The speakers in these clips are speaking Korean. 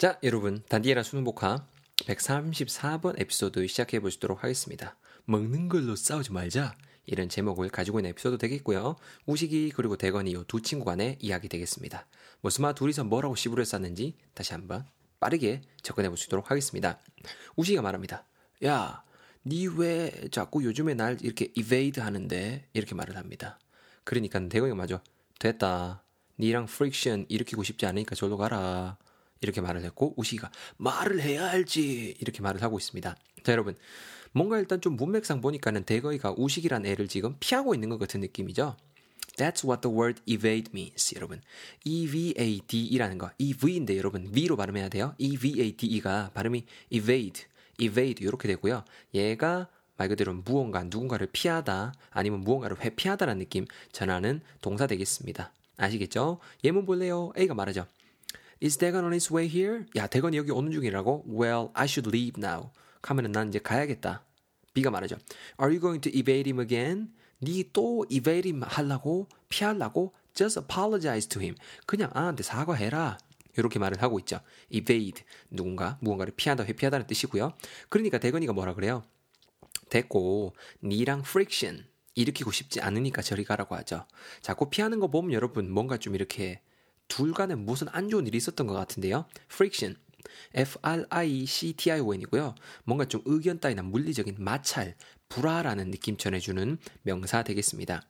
자, 여러분, 단디에라 수능 복화 134번 에피소드 시작해 보시도록 하겠습니다. 먹는 걸로 싸우지 말자. 이런 제목을 가지고 있는 에피소드 되겠고요. 우식이 그리고 대건이 이두 친구 간의 이야기 되겠습니다. 뭐스마 둘이서 뭐라고 시부를 쌌는지 다시 한번 빠르게 접근해 보시도록 하겠습니다. 우식이가 말합니다. 야, 니 왜 자꾸 요즘에 날 이렇게 evade 하는데? 이렇게 말을 합니다. 그러니까 대건이가 맞아. 됐다. 니랑 friction 일으키고 싶지 않으니까 절로 가라. 이렇게 말을 했고 우식아 말을 해야 할지 이렇게 말을 하고 있습니다. 자 여러분 뭔가 일단 좀 문맥상 보니까는 대거이가 우식이란 애를 지금 피하고 있는 것 같은 느낌이죠. That's what the word evade means, 여러분. E-V-A-D-E라는 거. E-V인데, 여러분. V로 발음해야 돼요. E-V-A-D-E가 발음이 evade, evade, 이렇게 되고요. 얘가 말 그대로 무언가, 누군가를 피하다, 아니면 무언가를 회피하다라는 느낌 전하는 동사 되겠습니다. 아시겠죠? 예문 볼래요? A가 말하죠. Is Dagon on his way here? 야, 대건이 여기 오는 중이라고? Well, I should leave now. 하면은 난 이제 가야겠다. B가 말하죠. Are you going to evade him again? 니또 evade him 하려고? 피하려고? Just apologize to him. 그냥 아한테 사과해라. 이렇게 말을 하고 있죠. evade 누군가 무언가를 피하다 회피하다는 뜻이고요. 그러니까 대건이가 뭐라 그래요? 됐고 니랑 friction 일으키고 싶지 않으니까 저리 가라고 하죠. 자꾸 피하는 거 보면 여러분 뭔가 좀 이렇게 둘 간에 무슨 안 좋은 일이 있었던 것 같은데요. friction. F-R-I-C-T-I-O-N이고요. 뭔가 좀 의견 따위나 물리적인 마찰, 불화라는 느낌 전해주는 명사 되겠습니다.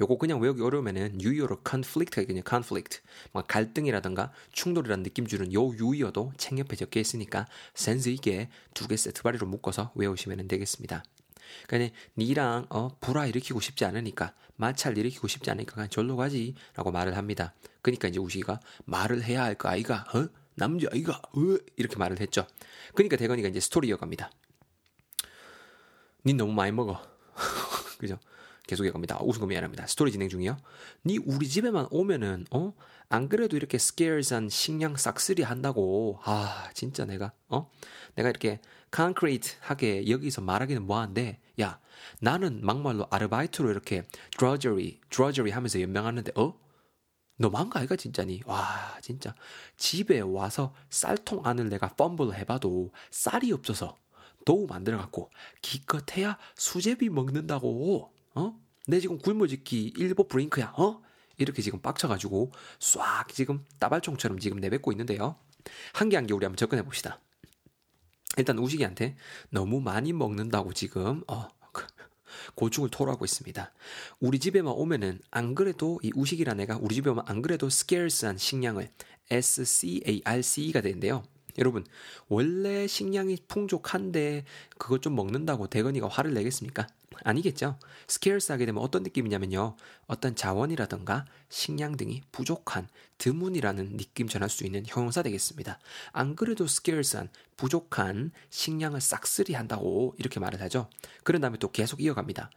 요거 그냥 외우기 어려우면은 유의어로 conflict가 있거든요. conflict. 뭐 갈등이라든가 충돌이라는 느낌 주는 요 유의어도 책옆에 적혀 있으니까 센스 있게 두 개 세트 바리로 묶어서 외우시면 되겠습니다. 그러니까 니랑 어 불화 일으키고 싶지 않으니까 마찰 일으키고 싶지 않으니까 그냥 절로 가지라고 말을 합니다. 그러니까 이제 우시가 말을 해야 할 거 아이가 어 남자 아이가 어 이렇게 말을 했죠. 그러니까 대건이가 이제 스토리 이어갑니다. 닌 너무 많이 먹어. 그죠? 계속 이어갑니다. 거 미안합니다. 스토리 진행 중이요. 니 우리 집에만 오면은 어? 안 그래도 이렇게 스케일산 식량 싹쓸이 한다고. 아, 진짜 내가 어? 내가 이렇게 콘크리트하게 여기서 말하기는 뭐한데 야, 나는 막말로 아르바이트로 이렇게 드러저리, 드러저리 하면서 연명하는데 어? 너무한거 아이가 진짜니? 와 진짜 집에 와서 쌀통 안을 내가 펌블 해봐도 쌀이 없어서 도우 만들어갖고 기껏해야 수제비 먹는다고 어? 내 지금 굶어 죽기 일보 브링크야 어? 이렇게 지금 빡쳐가지고 싹 지금 따발총처럼 지금 내뱉고 있는데요 한 개 한 개 우리 한번 접근해 봅시다 일단 우식이한테 너무 많이 먹는다고 지금 어 고충을 토로하고 있습니다. 우리 집에만 오면은 안 그래도 이 우식이란 애가 우리 집에 오면 안 그래도 scarce한 식량을 SCARCE가 되는데요. 여러분 원래 식량이 풍족한데 그것 좀 먹는다고 대건이가 화를 내겠습니까? 아니겠죠. 스케일스하게 되면 어떤 느낌이냐면요. 어떤 자원이라든가 식량 등이 부족한 드문이라는 느낌 전할 수 있는 형용사 되겠습니다. 안 그래도 스케일스한 부족한 식량을 싹쓸이 한다고 이렇게 말을 하죠. 그런 다음에 또 계속 이어갑니다.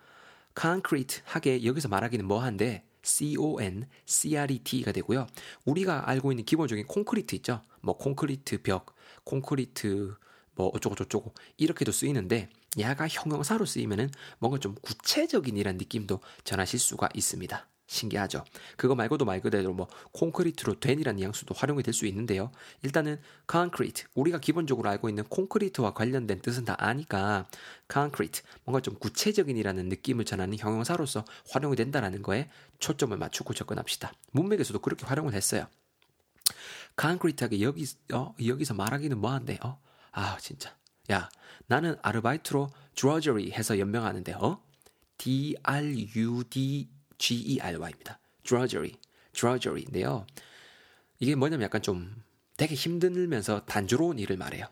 concrete 하게 여기서 말하기는 뭐한데 C-O-N-C-R-E-T가 되고요. 우리가 알고 있는 기본적인 콘크리트 있죠. 뭐 콘크리트 벽, 콘크리트 뭐 어쩌고 저쩌고 이렇게도 쓰이는데 야가 형용사로 쓰이면은 뭔가 좀 구체적인 이란 느낌도 전하실 수가 있습니다. 신기하죠. 그거 말고도 말 그대로 뭐 콘크리트로 된이라는 뉘앙스도 활용이 될 수 있는데요. 일단은 concrete 우리가 기본적으로 알고 있는 콘크리트와 관련된 뜻은 다 아니까 concrete 뭔가 좀 구체적인이라는 느낌을 전하는 형용사로서 활용이 된다라는 거에 초점을 맞추고 접근합시다. 문맥에서도 그렇게 활용을 했어요. concrete하게 여기 어 여기서 말하기는 뭐한데 어? 아 진짜 야, 나는 아르바이트로 drudgery 해서 연명하는데, 어? D-R-U-D-G-E-R-Y입니다. drudgery, drudgery인데요. 이게 뭐냐면 약간 좀 되게 힘들면서 단조로운 일을 말해요.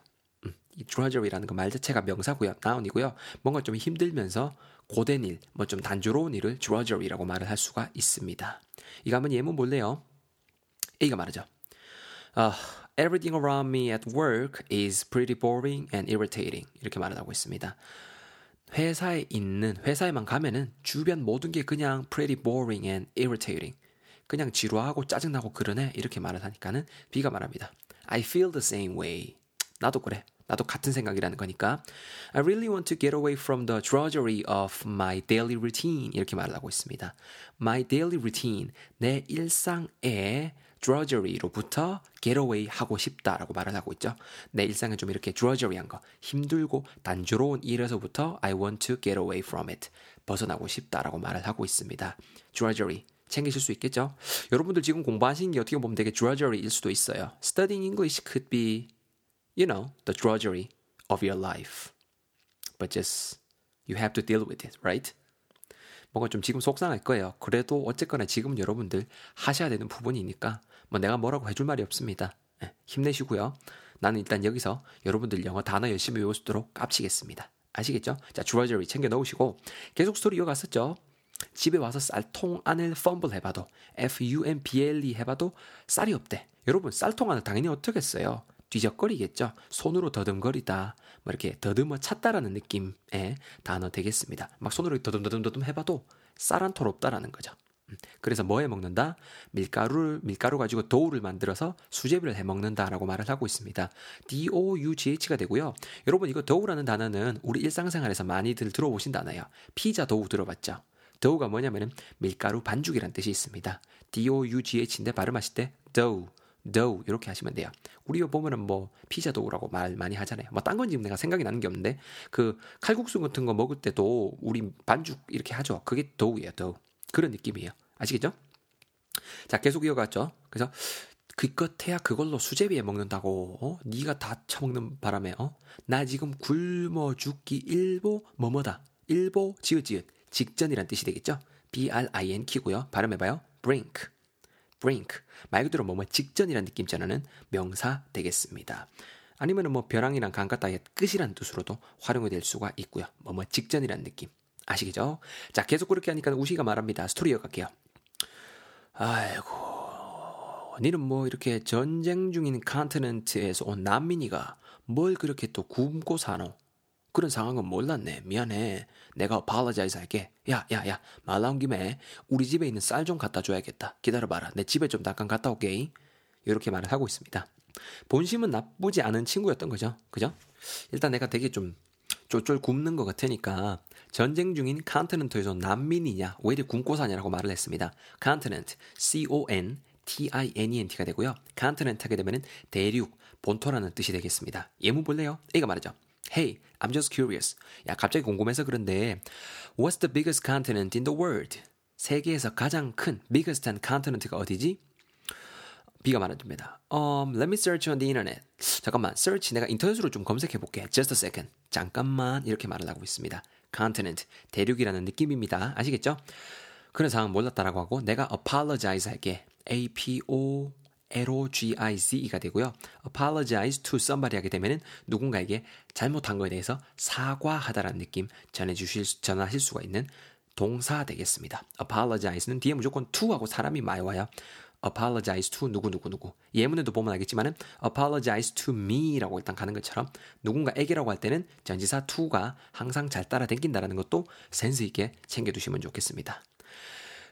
음, 이 drudgery라는 거말 자체가 명사고요, 나운이고요. 뭔가 좀 힘들면서 고된 일, 뭐 좀 단조로운 일을 drudgery라고 말을 할 수가 있습니다. 이거 한번 예문 볼래요? A가 말하죠. 아, Everything around me at work is pretty boring and irritating. 이렇게 말을 하고 있습니다. 회사에 있는, 회사에만 가면은 주변 모든 게 그냥 pretty boring and irritating. 그냥 지루하고 짜증나고 그러네. 이렇게 말을 하니까는 B가 말합니다. I feel the same way. 나도 그래. 나도 같은 생각이라는 거니까. I really want to get away from the drudgery of my daily routine. 이렇게 말을 하고 있습니다. My daily routine. 내 일상에 drudgery로부터 get away 하고 싶다라고 말을 하고 있죠. 내 일상에 좀 이렇게 drudgery한 거, 힘들고 단조로운 일에서부터 I want to get away from it. 벗어나고 싶다라고 말을 하고 있습니다. drudgery 챙기실 수 있겠죠? 여러분들 지금 공부하시는 게 어떻게 보면 되게 drudgery일 수도 있어요. Studying English could be, you know, the drudgery of your life. But just you have to deal with it, right? 뭔가 좀 지금 속상할 거예요. 그래도 어쨌거나 지금 여러분들 하셔야 되는 부분이니까 뭐 내가 뭐라고 해줄 말이 없습니다. 네, 힘내시고요. 나는 일단 여기서 여러분들 영어 단어 열심히 외울 수 있도록 깝치겠습니다. 아시겠죠? 자, 주어저리 챙겨 넣으시고 계속 스토리 이어갔었죠. 집에 와서 쌀통 안을 펌블 해봐도 F-U-M-B-L-E 해봐도 쌀이 없대. 여러분 쌀통 안을 당연히 어떻게 써요? 뒤적거리겠죠. 손으로 더듬거리다. 뭐 이렇게 더듬어 찾다라는 느낌의 단어 되겠습니다. 막 손으로 더듬더듬더듬 해봐도 쌀 한 톨 없다라는 거죠. 음, 그래서 뭐 해 먹는다? 밀가루를 밀가루 가지고 도우를 만들어서 수제비를 해 먹는다라고 말을 하고 있습니다. D O U G H가 되고요. 여러분 이거 도우라는 단어는 우리 일상생활에서 많이들 들어보신 단어예요. 피자 도우 들어봤죠? 도우가 뭐냐면은 밀가루 반죽이란 뜻이 있습니다. D O U G H인데 발음하실 때 dough dough 이렇게 하시면 돼요. 우리 가 보면은 뭐 피자 도우라고 말 많이 하잖아요. 뭐 딴 건 지금 내가 생각이 나는 게 없는데 그 칼국수 같은 거 먹을 때도 우리 반죽 이렇게 하죠. 그게 도우예요, 도우. 그런 느낌이에요. 아시겠죠? 자, 계속 이어갔죠. 그래서 그껏해야 그걸로 수제비에 먹는다고 어? 네가 다 처먹는 바람에 어? 나 지금 굶어 죽기 일보 뭐뭐다. 일보 지읒지읒 직전이란 뜻이 되겠죠. B R I N K고요. 발음해봐요. brink. brink. 말 그대로 뭐뭐 직전이란 느낌 전하는 명사 되겠습니다. 아니면은 뭐 벼랑이랑 강 같다의 끝이란 뜻으로도 활용이 될 수가 있고요. 뭐뭐 직전이란 느낌. 아시겠죠? 자, 계속 그렇게 하니까 우시가 말합니다. 스토리 이어갈게요. 아이고, 니는 뭐 이렇게 전쟁 중인 continent에서 온 난민이가 뭘 그렇게 또 굶고 사노? 그런 상황은 몰랐네. 미안해. 내가 apologize 할게. 야, 야, 야. 말 나온 김에 우리 집에 있는 쌀 좀 갖다 줘야겠다. 기다려봐라. 내 집에 좀 잠깐 갔다 올게. 이렇게 말을 하고 있습니다. 본심은 나쁘지 않은 친구였던 거죠. 그죠? 일단 내가 되게 좀 쫄쫄 굶는 것 같으니까 전쟁 중인 continent에서 난민이냐 왜 이리 굶고 사냐라고 말을 했습니다. continent, C-O-N T-I-N-E-N-T가 되고요. continent 하게 되면 대륙, 본토라는 뜻이 되겠습니다. 예문 볼래요? A가 말하죠. Hey, I'm just curious. 야, 갑자기 궁금해서 그런데 What's the biggest continent in the world? 세계에서 가장 큰 biggest한 continent가 어디지? B가 말해줍니다. Um, let me search on the internet. 잠깐만, search 내가 인터넷으로 좀 검색해 볼게. Just a second. 잠깐만 이렇게 말을 하고 있습니다. continent 대륙이라는 느낌입니다. 아시겠죠? 그런 상황 몰랐다라고 하고 내가 apologize 할게. A P O L-O-G-I-Z-E가 되고요. apologize to somebody 하게 되면은 누군가에게 잘못한 거에 대해서 사과하다라는 느낌 전해주실, 전하실 수가 있는 동사 되겠습니다. apologize는 뒤에 무조건 to하고 사람이 많이 와요. Apologize to 누구누구누구. 예문에도 보면 알겠지만은 apologize to me라고 일단 가는 것처럼 누군가에게라고 할 때는 전지사 to가 항상 잘 따라 댕긴다라는 것도 센스 있게 챙겨두시면 좋겠습니다.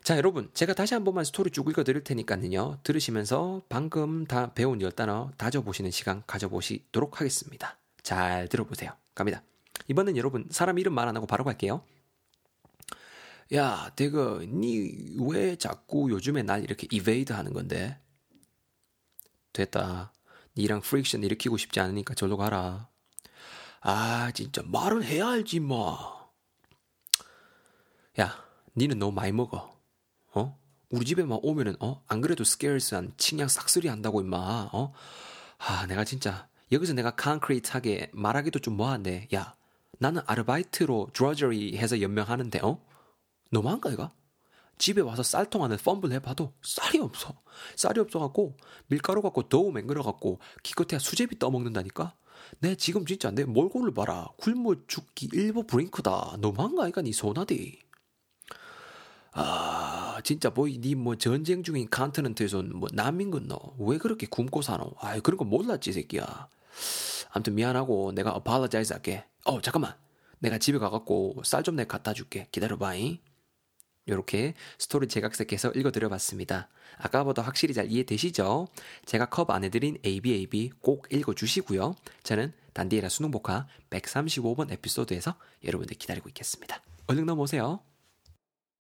자, 여러분, 제가 다시 한 번만 스토리 쭉 읽어 드릴 테니까는요. 들으시면서 방금 다 배운 열 단어 다져보시는 시간 가져보시도록 하겠습니다. 잘 들어보세요. 갑니다. 이번엔 여러분, 사람 이름 말 안 하고 바로 갈게요. 야, 대건, 니 왜 자꾸 요즘에 날 이렇게 evade 하는 건데? 됐다. 니랑 friction 일으키고 싶지 않으니까 절로 가라. 아, 진짜 말은 해야 알지 뭐. 야, 니는 너무 많이 먹어. 어? 우리 집에만 오면은 어? 안 그래도 스케일스한 칭양 싹쓸이 한다고 임마. 어? 아, 내가 진짜 여기서 내가 콘크리트하게 말하기도 좀 뭐한데. 야, 나는 아르바이트로 드러저리 해서 연명하는데 어? 너무한가 이가? 집에 와서 쌀통 안에 펌블 해봐도 쌀이 없어. 쌀이 없어갖고 밀가루 갖고 더우 맹글어갖고 기껏해야 수제비 떠먹는다니까? 내 지금 진짜 내 몰골을 봐라. 굶어 죽기 일보 브링크다. 너무한가 이가 니 소나디. 아, 진짜 뭐니 뭐 전쟁 중인 continent에서 뭐 난민 건너 왜 그렇게 굶고 사노? 아이 그런 거 몰랐지 새끼야. 아무튼 미안하고 내가 apologize 할게. 어 잠깐만. 내가 집에 가갖고 쌀 좀 내 갖다 줄게. 기다려봐잉. 요렇게 스토리 재각색해서 읽어드려봤습니다. 아까보다 확실히 잘 이해되시죠? 제가 컵 안에 드린 ABAB 꼭 읽어주시고요. 저는 단디해라 수능 voca 135번 에피소드에서 여러분들 기다리고 있겠습니다. 얼른 넘어오세요.